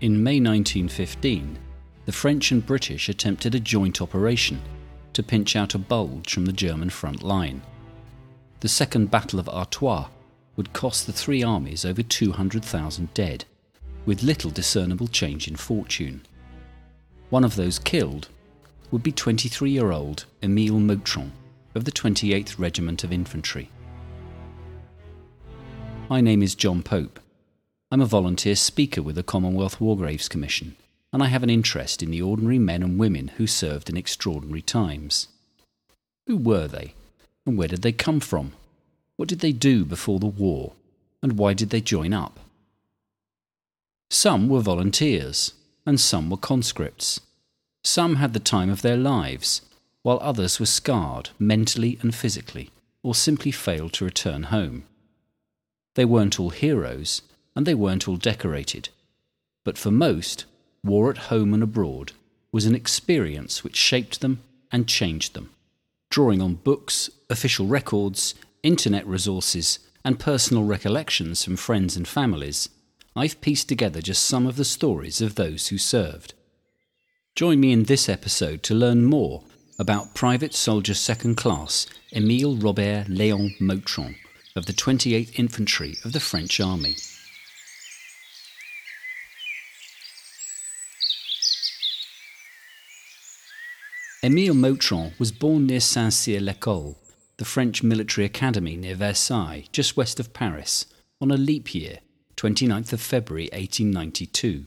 In May 1915, the French and British attempted a joint operation to pinch out a bulge from the German front line. The Second Battle of Artois would cost the three armies over 200,000 dead, with little discernible change in fortune. One of those killed would be 23 year old Emile Motron of the 28th Regiment of Infantry. My name is John Pope. I'm a volunteer speaker with the Commonwealth War Graves Commission, and I have an interest in the ordinary men and women who served in extraordinary times. Who were they, and where did they come from? What did they do before the war, and why did they join up? Some were volunteers, and some were conscripts. Some had the time of their lives, while others were scarred mentally and physically, or simply failed to return home. They weren't all heroes, and they weren't all decorated. But for most, war at home and abroad was an experience which shaped them and changed them. Drawing on books, official records, internet resources, and personal recollections from friends and families, I've pieced together just some of the stories of those who served. Join me in this episode to learn more about Private Soldier Second Class Emile Robert Léon Motron of the 28th Infantry of the French Army. Émile Motron was born near Saint Cyr l'École, the French military academy near Versailles, just west of Paris, on a leap year, 29th of February 1892.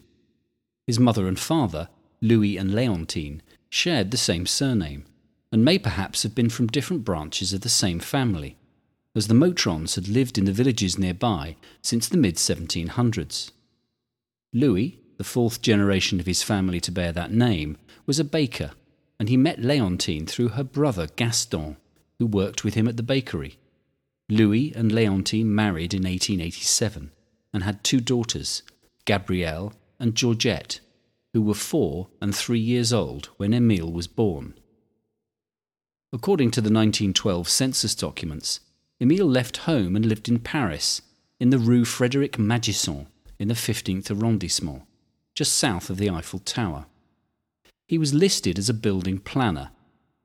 His mother and father, Louis and Leontine, shared the same surname, and may perhaps have been from different branches of the same family as the Motrons had lived in the villages nearby since the mid 1700s. Louis, the fourth generation of his family to bear that name, was a baker, and he met Leontine through her brother Gaston, who worked with him at the bakery. Louis and Leontine married in 1887 and had two daughters, Gabrielle and Georgette, who were four and three years old when Emile was born. According to the 1912 census documents, Emile left home and lived in Paris, in the Rue Frédéric Magisson, in the 15th arrondissement, just south of the Eiffel Tower. He was listed as a building planner,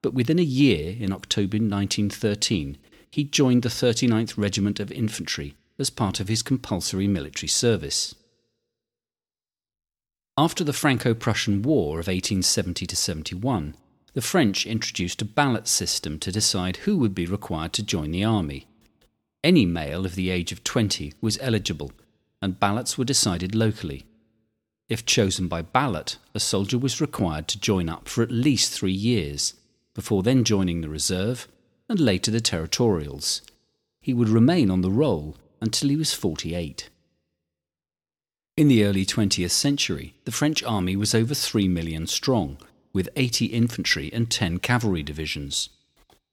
but within a year, in October 1913, he joined the 39th Regiment of Infantry as part of his compulsory military service. After the Franco Prussian War of 1870 71, the French introduced a ballot system to decide who would be required to join the army. Any male of the age of 20 was eligible, and ballots were decided locally. If chosen by ballot, a soldier was required to join up for at least three years, before then joining the reserve and later the territorials. He would remain on the roll until he was 48. In the early 20th century, the French army was over 3 million strong with 80 infantry and 10 cavalry divisions.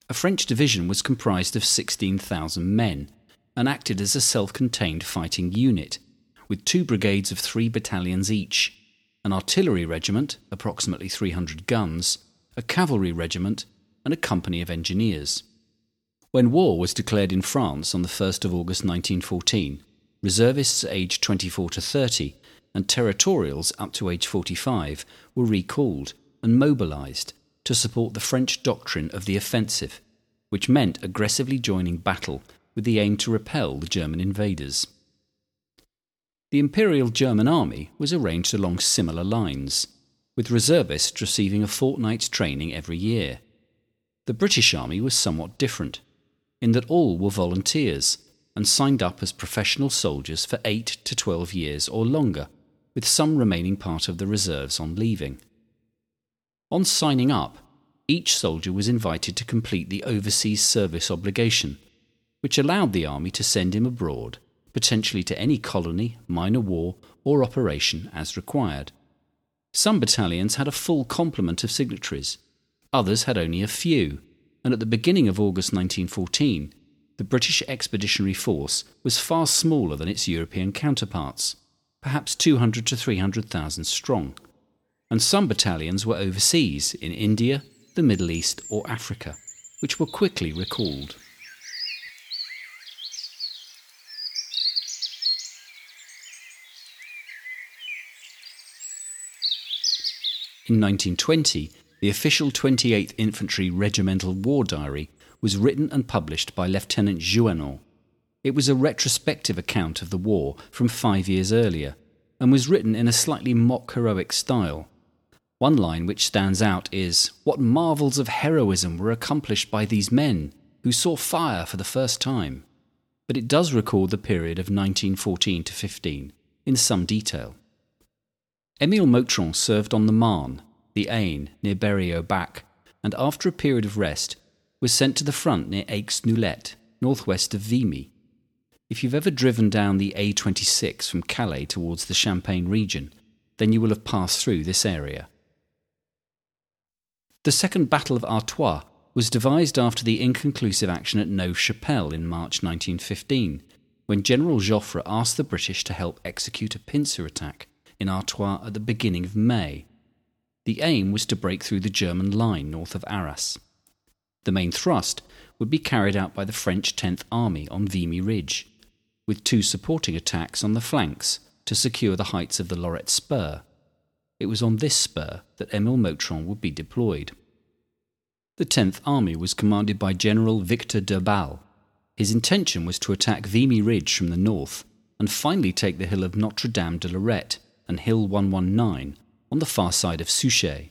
A French division was comprised of 16,000 men and acted as a self contained fighting unit, with two brigades of three battalions each, an artillery regiment, approximately 300 guns, a cavalry regiment, and a company of engineers. When war was declared in France on the 1st of August 1914, reservists aged 24 to 30 and territorials up to age 45 were recalled and mobilised to support the French doctrine of the offensive, which meant aggressively joining battle with the aim to repel the German invaders. The Imperial German Army was arranged along similar lines, with reservists receiving a fortnight's training every year. The British Army was somewhat different, in that all were volunteers and signed up as professional soldiers for 8 to 12 years or longer, with some remaining part of the reserves on leaving. On signing up, each soldier was invited to complete the overseas service obligation, which allowed the army to send him abroad, potentially to any colony, minor war, or operation as required. Some battalions had a full complement of signatories, others had only a few, and at the beginning of August 1914, the British Expeditionary Force was far smaller than its European counterparts, perhaps 200 to 300,000 strong and some battalions were overseas in India, the Middle East, or Africa, which were quickly recalled. In 1920, the official 28th Infantry Regimental War Diary was written and published by Lieutenant Jouannon. It was a retrospective account of the war from five years earlier and was written in a slightly mock heroic style. One line which stands out is What marvels of heroism were accomplished by these men who saw fire for the first time. But it does record the period of 1914 to 15 in some detail. Émile Motron served on the Marne, the Aisne, near Berry-au-Bac, and after a period of rest, was sent to the front near Aix-Noulette, northwest of Vimy. If you've ever driven down the A26 from Calais towards the Champagne region, then you will have passed through this area. The Second Battle of Artois was devised after the inconclusive action at Neuve Chapelle in March 1915, when General Joffre asked the British to help execute a pincer attack in Artois at the beginning of May. The aim was to break through the German line north of Arras. The main thrust would be carried out by the French 10th Army on Vimy Ridge, with two supporting attacks on the flanks to secure the heights of the Lorette Spur. It was on this spur that Emile Motron would be deployed. The 10th Army was commanded by General Victor d'Urbal. His intention was to attack Vimy Ridge from the north and finally take the hill of Notre Dame de Lorette and Hill 119 on the far side of Souchez.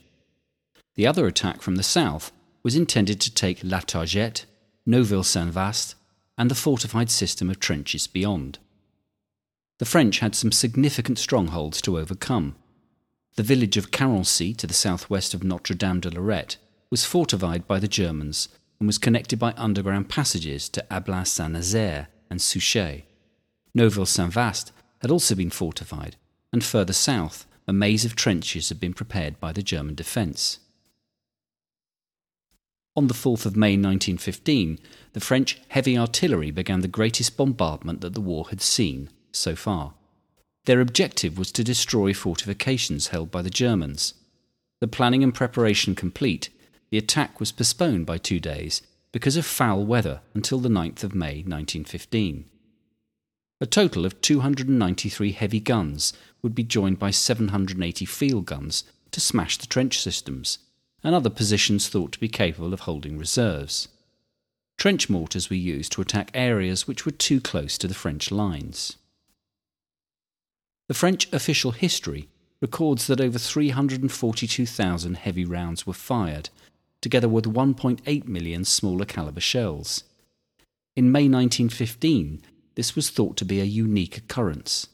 The other attack from the south was intended to take La Targette, Neuville Saint Vaast, and the fortified system of trenches beyond. The French had some significant strongholds to overcome. The village of Carency to the southwest of Notre Dame de Lorette was fortified by the Germans and was connected by underground passages to Ablain Saint Nazaire and Souchez. Neuville Saint Vaast had also been fortified, and further south, a maze of trenches had been prepared by the German defence. On the 4th of May 1915, the French heavy artillery began the greatest bombardment that the war had seen so far. Their objective was to destroy fortifications held by the Germans. The planning and preparation complete, the attack was postponed by two days because of foul weather until the 9th of May 1915. A total of 293 heavy guns would be joined by 780 field guns to smash the trench systems and other positions thought to be capable of holding reserves. Trench mortars were used to attack areas which were too close to the French lines. The French official history records that over 342,000 heavy rounds were fired together with 1.8 million smaller caliber shells. In May 1915, this was thought to be a unique occurrence,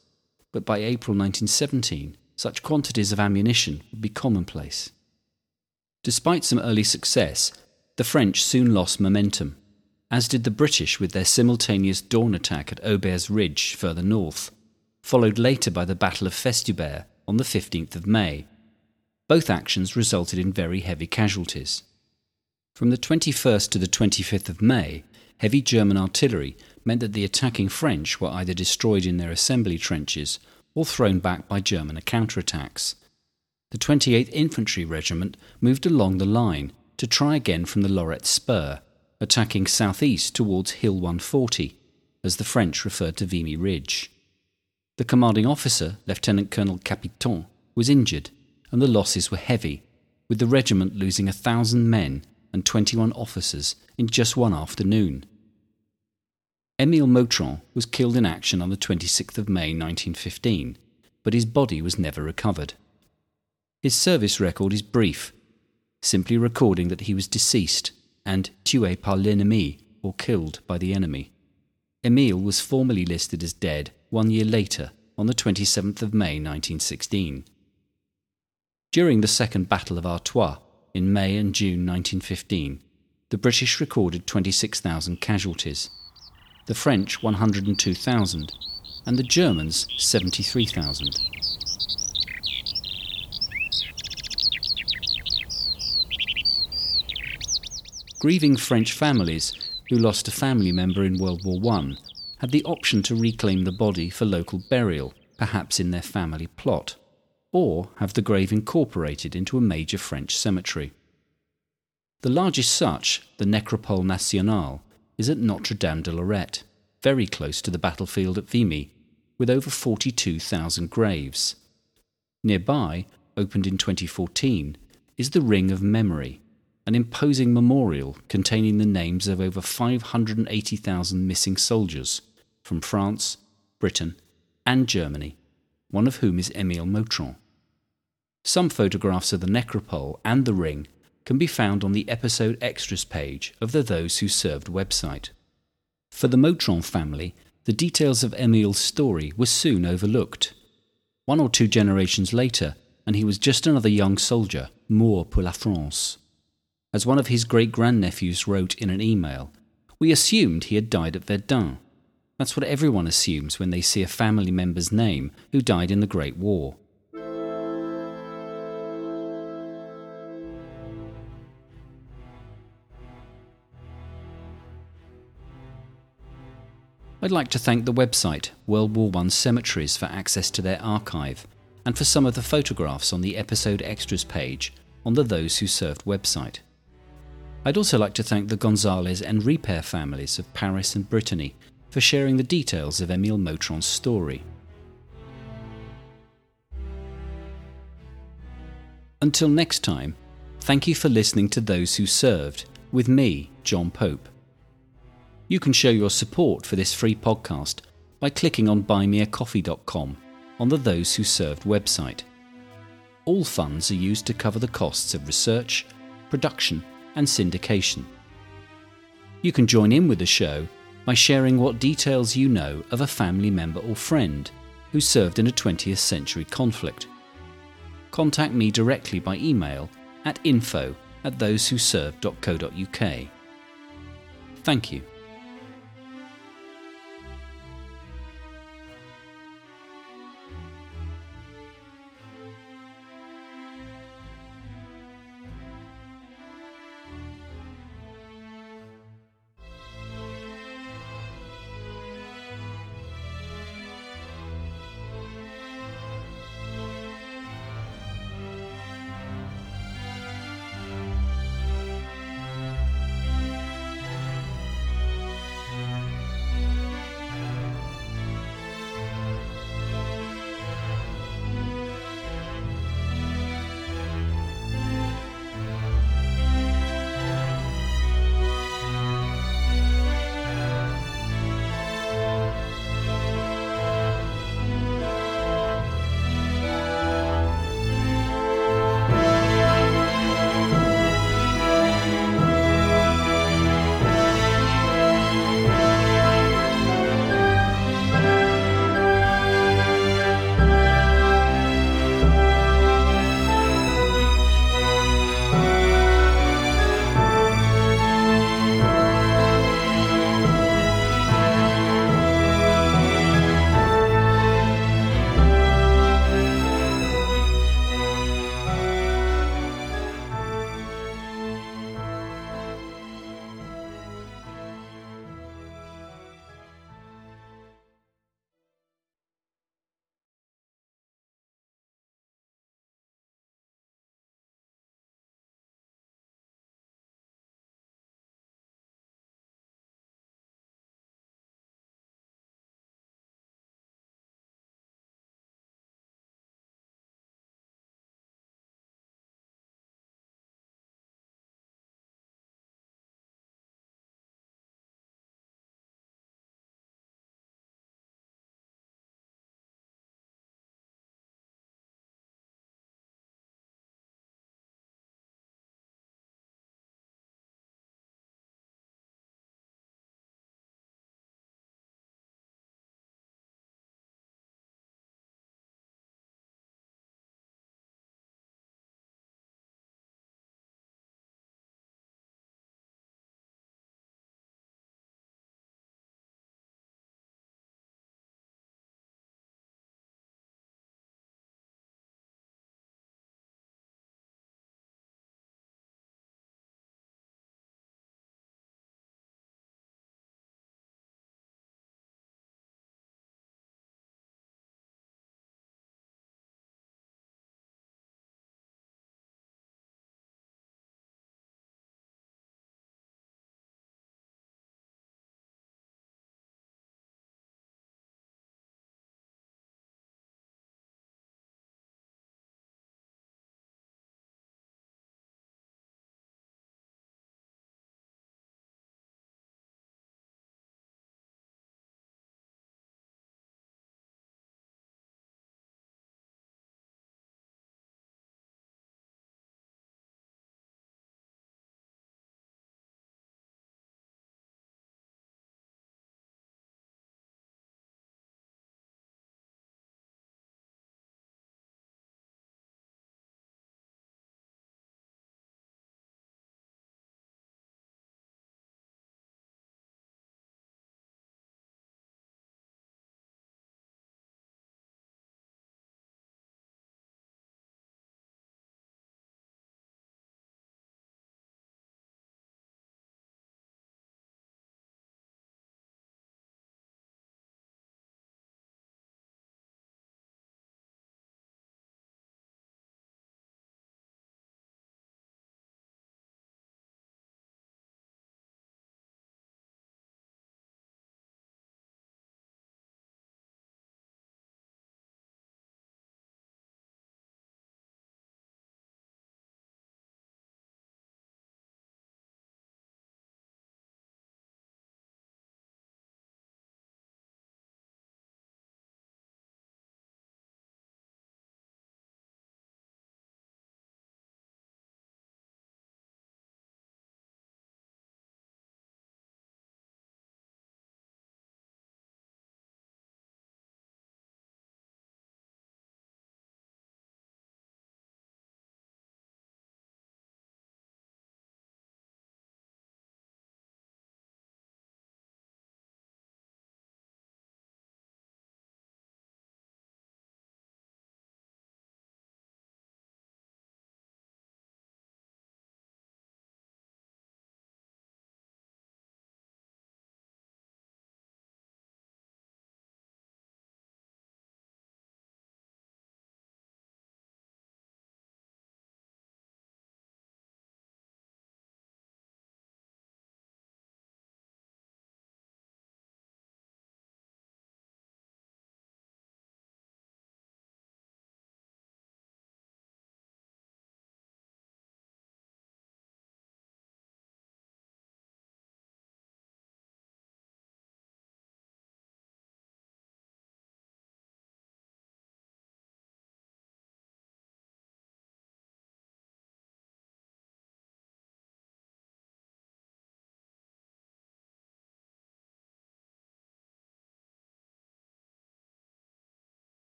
but by April 1917, such quantities of ammunition would be commonplace. Despite some early success, the French soon lost momentum, as did the British with their simultaneous dawn attack at Aubers Ridge further north, followed later by the Battle of Festubert on the 15th of May. Both actions resulted in very heavy casualties. From the 21st to the 25th of May, heavy German artillery meant that the attacking French were either destroyed in their assembly trenches or thrown back by German counterattacks. The 28th Infantry Regiment moved along the line to try again from the Lorette Spur, attacking southeast towards Hill 140, as the French referred to Vimy Ridge. The commanding officer, Lieutenant Colonel Capiton, was injured, and the losses were heavy, with the regiment losing a thousand men and 21 officers in just one afternoon. Émile Motron was killed in action on the 26th of May 1915, but his body was never recovered. His service record is brief, simply recording that he was deceased and tué par l'ennemi, or killed by the enemy. Émile was formally listed as dead one year later, on the 27th of May 1916. During the Second Battle of Artois, in May and June 1915, the British recorded 26,000 casualties, the French 102,000, and the Germans 73,000. Grieving French families who lost a family member in World War I had the option to reclaim the body for local burial, perhaps in their family plot or have the grave incorporated into a major French cemetery. The largest such, the Necropole Nationale, is at Notre Dame de Lorette, very close to the battlefield at Vimy, with over 42,000 graves. Nearby, opened in 2014, is the Ring of Memory, an imposing memorial containing the names of over 580,000 missing soldiers from France, Britain, and Germany, one of whom is Émile Motron. Some photographs of the necropole and the ring can be found on the episode extras page of the Those Who Served website. For the Motron family, the details of Emile's story were soon overlooked. One or two generations later, and he was just another young soldier, mort pour la France. As one of his great grandnephews wrote in an email, we assumed he had died at Verdun. That's what everyone assumes when they see a family member's name who died in the Great War. I'd like to thank the website World War I Cemeteries for access to their archive and for some of the photographs on the episode extras page on the Those Who Served website. I'd also like to thank the Gonzales and Repair families of Paris and Brittany for sharing the details of Émile Motron's story. Until next time, thank you for listening to Those Who Served with me, John Pope. You can show your support for this free podcast by clicking on buymeacoffee.com on the Those Who Served website. All funds are used to cover the costs of research, production, and syndication. You can join in with the show by sharing what details you know of a family member or friend who served in a 20th century conflict. Contact me directly by email at info at thosewhoserved.co.uk. Thank you.